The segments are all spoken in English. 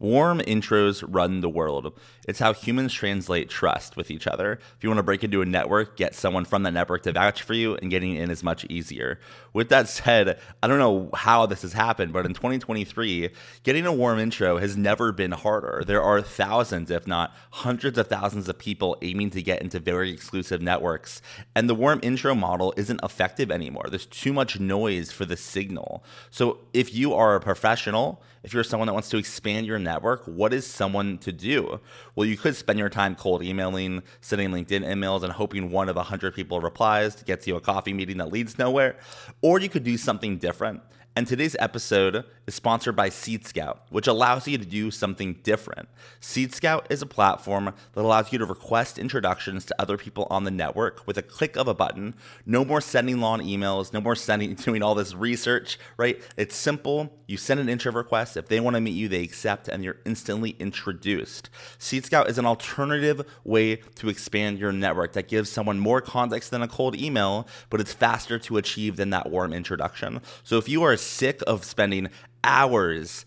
Warm intros run the world. It's how humans translate trust with each other. If you want to break into a network, get someone from that network to vouch for you, and getting in is much easier. With that said, I don't know how this has happened, but in 2023, getting a warm intro has never been harder. There are thousands, if not hundreds of thousands of people aiming to get into very exclusive networks, and the warm intro model isn't effective anymore. There's too much noise for the signal. So if you are a professional, if you're someone that wants to expand your network, what is someone to do? Well, you could spend your time cold emailing, sending LinkedIn emails, and hoping one of 100 people replies to get you a coffee meeting that leads nowhere. Or you could do something different and today's episode is sponsored by Seed Scout, which allows you to do something different. Seed Scout is a platform that allows you to request introductions to other people on the network with a click of a button. No more sending long emails, no more sending doing all this research, right? It's simple. You send an intro request. If they want to meet you, they accept and you're instantly introduced. Seed Scout is an alternative way to expand your network that gives someone more context than a cold email, but it's faster to achieve than that warm introduction. So if you are sick of spending hours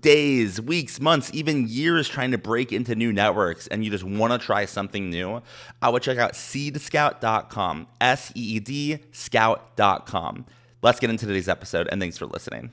days, weeks, months, even years trying to break into new networks and you just want to try something new, I would check out seedscout.com, S E E D scout.com. Let's get into today's episode and thanks for listening.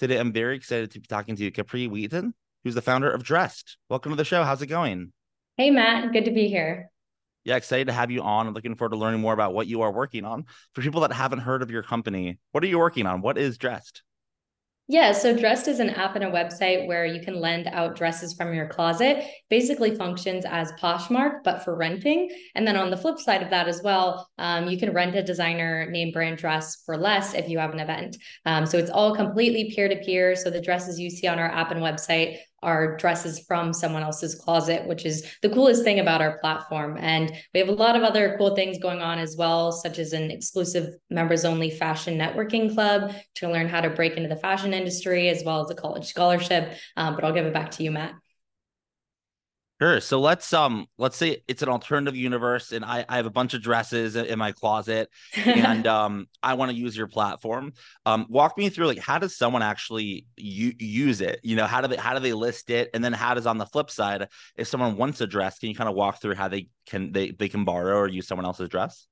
Today, I'm very excited to be talking to Capri Wheaton, who's the founder of Dressd. Welcome to the show. How's it going? Hey, Matt. Good to be here. Yeah, excited to have you on. I'm looking forward to learning more about what you are working on. For people that haven't heard of your company, what are you working on? What is Dressd? Yeah, so Dressd is an app and a website where you can lend out dresses from your closet. Basically functions as Poshmark, but for renting. And then on the flip side of that as well, um, you can rent a designer name brand dress for less if you have an event. Um, so it's all completely peer to peer. So the dresses you see on our app and website are dresses from someone else's closet, which is the coolest thing about our platform. And we have a lot of other cool things going on as well, such as an exclusive members only fashion networking club to learn how to break into the fashion industry, as well as a college scholarship. Um, but I'll give it back to you, Matt. Sure. So let's um let's say it's an alternative universe and I, I have a bunch of dresses in my closet and um I want to use your platform. Um walk me through like how does someone actually u- use it? You know, how do they how do they list it? And then how does on the flip side, if someone wants a dress, can you kind of walk through how they can they they can borrow or use someone else's dress?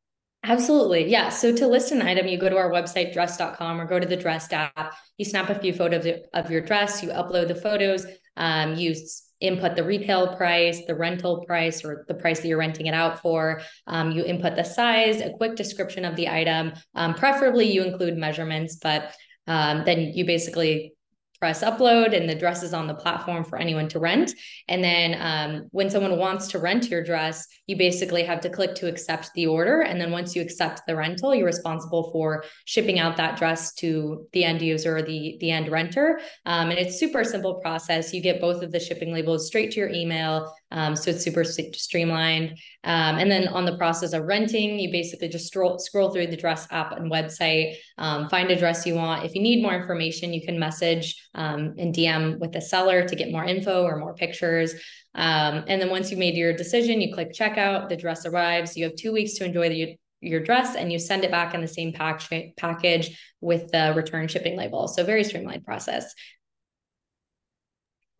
Absolutely. Yeah. So to list an item, you go to our website, dressd.com, or go to the Dressd app. You snap a few photos of your dress, you upload the photos, um, you input the retail price, the rental price, or the price that you're renting it out for. Um, you input the size, a quick description of the item. Um, preferably, you include measurements, but um, then you basically press upload and the dress is on the platform for anyone to rent. And then um, when someone wants to rent your dress, you basically have to click to accept the order. And then once you accept the rental, you're responsible for shipping out that dress to the end user or the, the end renter. Um, and it's super simple process. You get both of the shipping labels straight to your email. Um, so it's super streamlined. Um, and then on the process of renting, you basically just scroll, scroll through the Dressd app and website, um, find a dress you want. If you need more information, you can message um, and DM with the seller to get more info or more pictures. Um, and then once you made your decision, you click checkout, the dress arrives. You have two weeks to enjoy the, your dress and you send it back in the same pack, package with the return shipping label. So very streamlined process.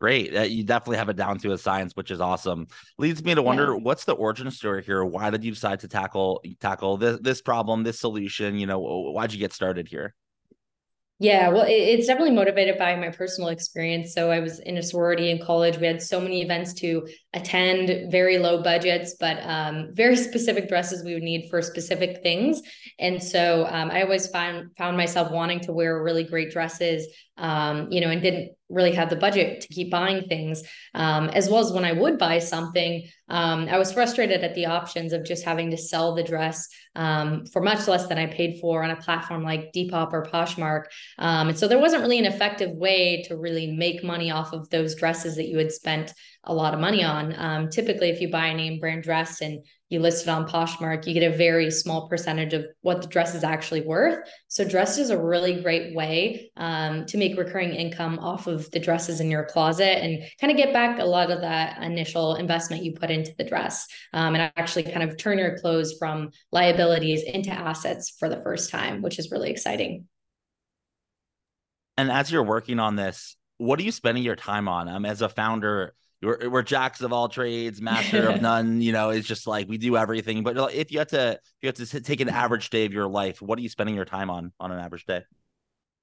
Great. Uh, you definitely have it down to a science, which is awesome. Leads me to wonder yeah. what's the origin story here? Why did you decide to tackle tackle this this problem, this solution? You know, why'd you get started here? Yeah, well, it, it's definitely motivated by my personal experience. So I was in a sorority in college. We had so many events to attend, very low budgets, but um, very specific dresses we would need for specific things. And so um, I always found found myself wanting to wear really great dresses, um, you know, and didn't really have the budget to keep buying things. Um, as well as when I would buy something, um, I was frustrated at the options of just having to sell the dress um, for much less than I paid for on a platform like Depop or Poshmark. And so there wasn't really an effective way to really make money off of those dresses that you had spent a lot of money on. Um, typically, if you buy a name brand dress and you list it on Poshmark, you get a very small percentage of what the dress is actually worth. So, Dressd is a really great way um, to make recurring income off of the dresses in your closet and kind of get back a lot of that initial investment you put into the dress um, and actually kind of turn your clothes from liabilities into assets for the first time, which is really exciting. And as you're working on this, what are you spending your time on? Um, as a founder, we're, we're jacks of all trades, master of none. You know, it's just like we do everything. But if you had to, if you had to take an average day of your life, what are you spending your time on on an average day?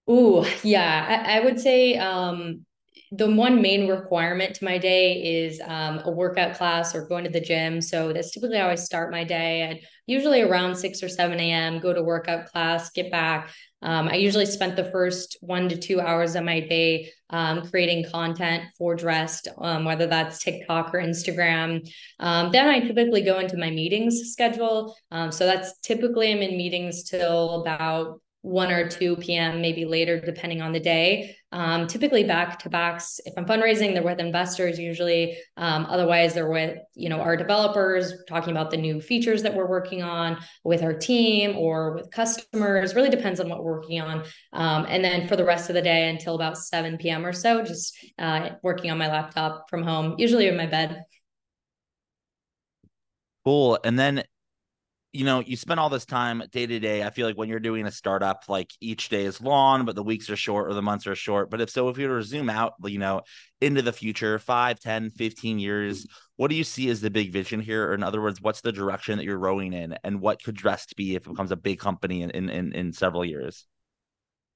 Ooh, yeah, I, I would say um, the one main requirement to my day is um, a workout class or going to the gym. So that's typically how I start my day. At usually around six or seven a.m. Go to workout class, get back, um, I usually spent the first one to two hours of my day um, creating content for Dressd, um, whether that's TikTok or Instagram. Um, then I typically go into my meetings schedule. Um, so that's typically I'm in meetings till about 1 or 2 p.m., maybe later, depending on the day. Um, typically back to backs. If I'm fundraising, they're with investors usually. Um, otherwise, they're with you know our developers talking about the new features that we're working on with our team or with customers. Really depends on what we're working on. Um, and then for the rest of the day until about 7 p.m. or so, just uh, working on my laptop from home, usually in my bed. Cool. And then you know, you spend all this time day to day. I feel like when you're doing a startup, like each day is long, but the weeks are short or the months are short. But if so, if you were to zoom out, you know, into the future, 5, 10, 15 years, what do you see as the big vision here? Or in other words, what's the direction that you're rowing in and what could Dressd be if it becomes a big company in, in, in, several years?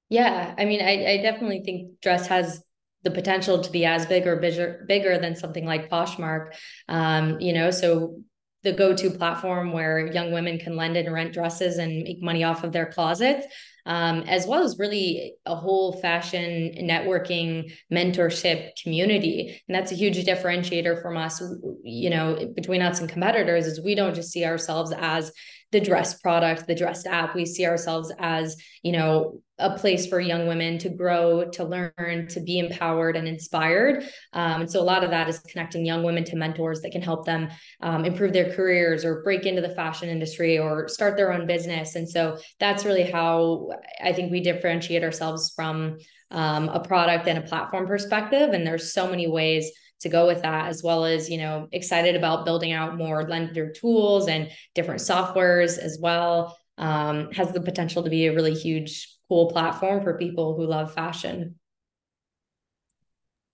Yeah. I mean, I, I definitely think Dressd has the potential to be as big or bigger bigger than something like Poshmark. Um, you know, so the go-to platform where young women can lend and rent dresses and make money off of their closets um, as well as really a whole fashion networking mentorship community. And that's a huge differentiator from us you know between us and competitors is we don't just see ourselves as the dress product the Dressd app we see ourselves as you know a place for young women to grow, to learn, to be empowered and inspired. Um, and so a lot of that is connecting young women to mentors that can help them um, improve their careers or break into the fashion industry or start their own business. And so that's really how I think we differentiate ourselves from um, a product and a platform perspective. And there's so many ways to go with that as well as you know excited about building out more lender tools and different softwares as well um, has the potential to be a really huge cool platform for people who love fashion.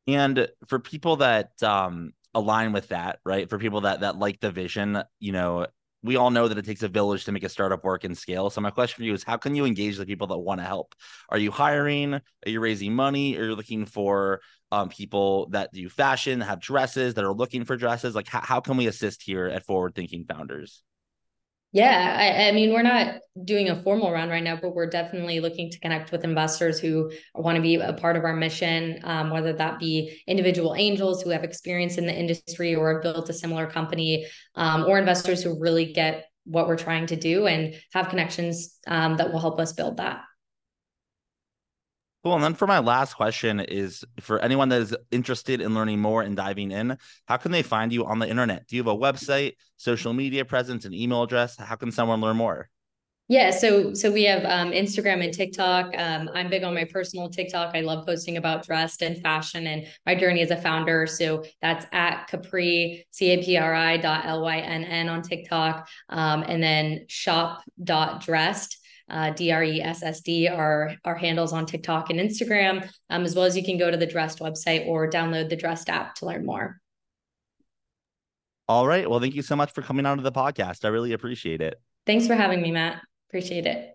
And for people that um, align with that, right? For people that that like the vision, you know, we all know that it takes a village to make a startup work and scale. So my question for you is how can you engage the people that want to help? Are you hiring? Are you raising money? Are you looking for um, people that do fashion, have dresses, that are looking for dresses? Like how, how can we assist here at Forward Thinking Founders? Yeah, I, I, mean, we're not doing a formal round right now, but we're definitely looking to connect with investors who want to be a part of our mission, um, whether that be individual angels who have experience in the industry or have built a similar company, um, or investors who really get what we're trying to do and have connections um, that will help us build that. Cool. And then for my last question is for anyone that is interested in learning more and diving in, how can they find you on the internet? Do you have a website, social media presence, an email address? How can someone learn more? Yeah, so so we have um, Instagram and TikTok. Um, I'm big on my personal TikTok. I love posting about Dressd and fashion and my journey as a founder. So that's at Capri C A P R I dot L Y N N on TikTok, um, and then shop dot dressd uh, D-R-E-S-S-D, are our handles on TikTok and Instagram, um, as well as you can go to the Dressd website or download the Dressd app to learn more. All right. Well, thank you so much for coming on to the podcast. I really appreciate it. Thanks for having me, Matt. Appreciate it.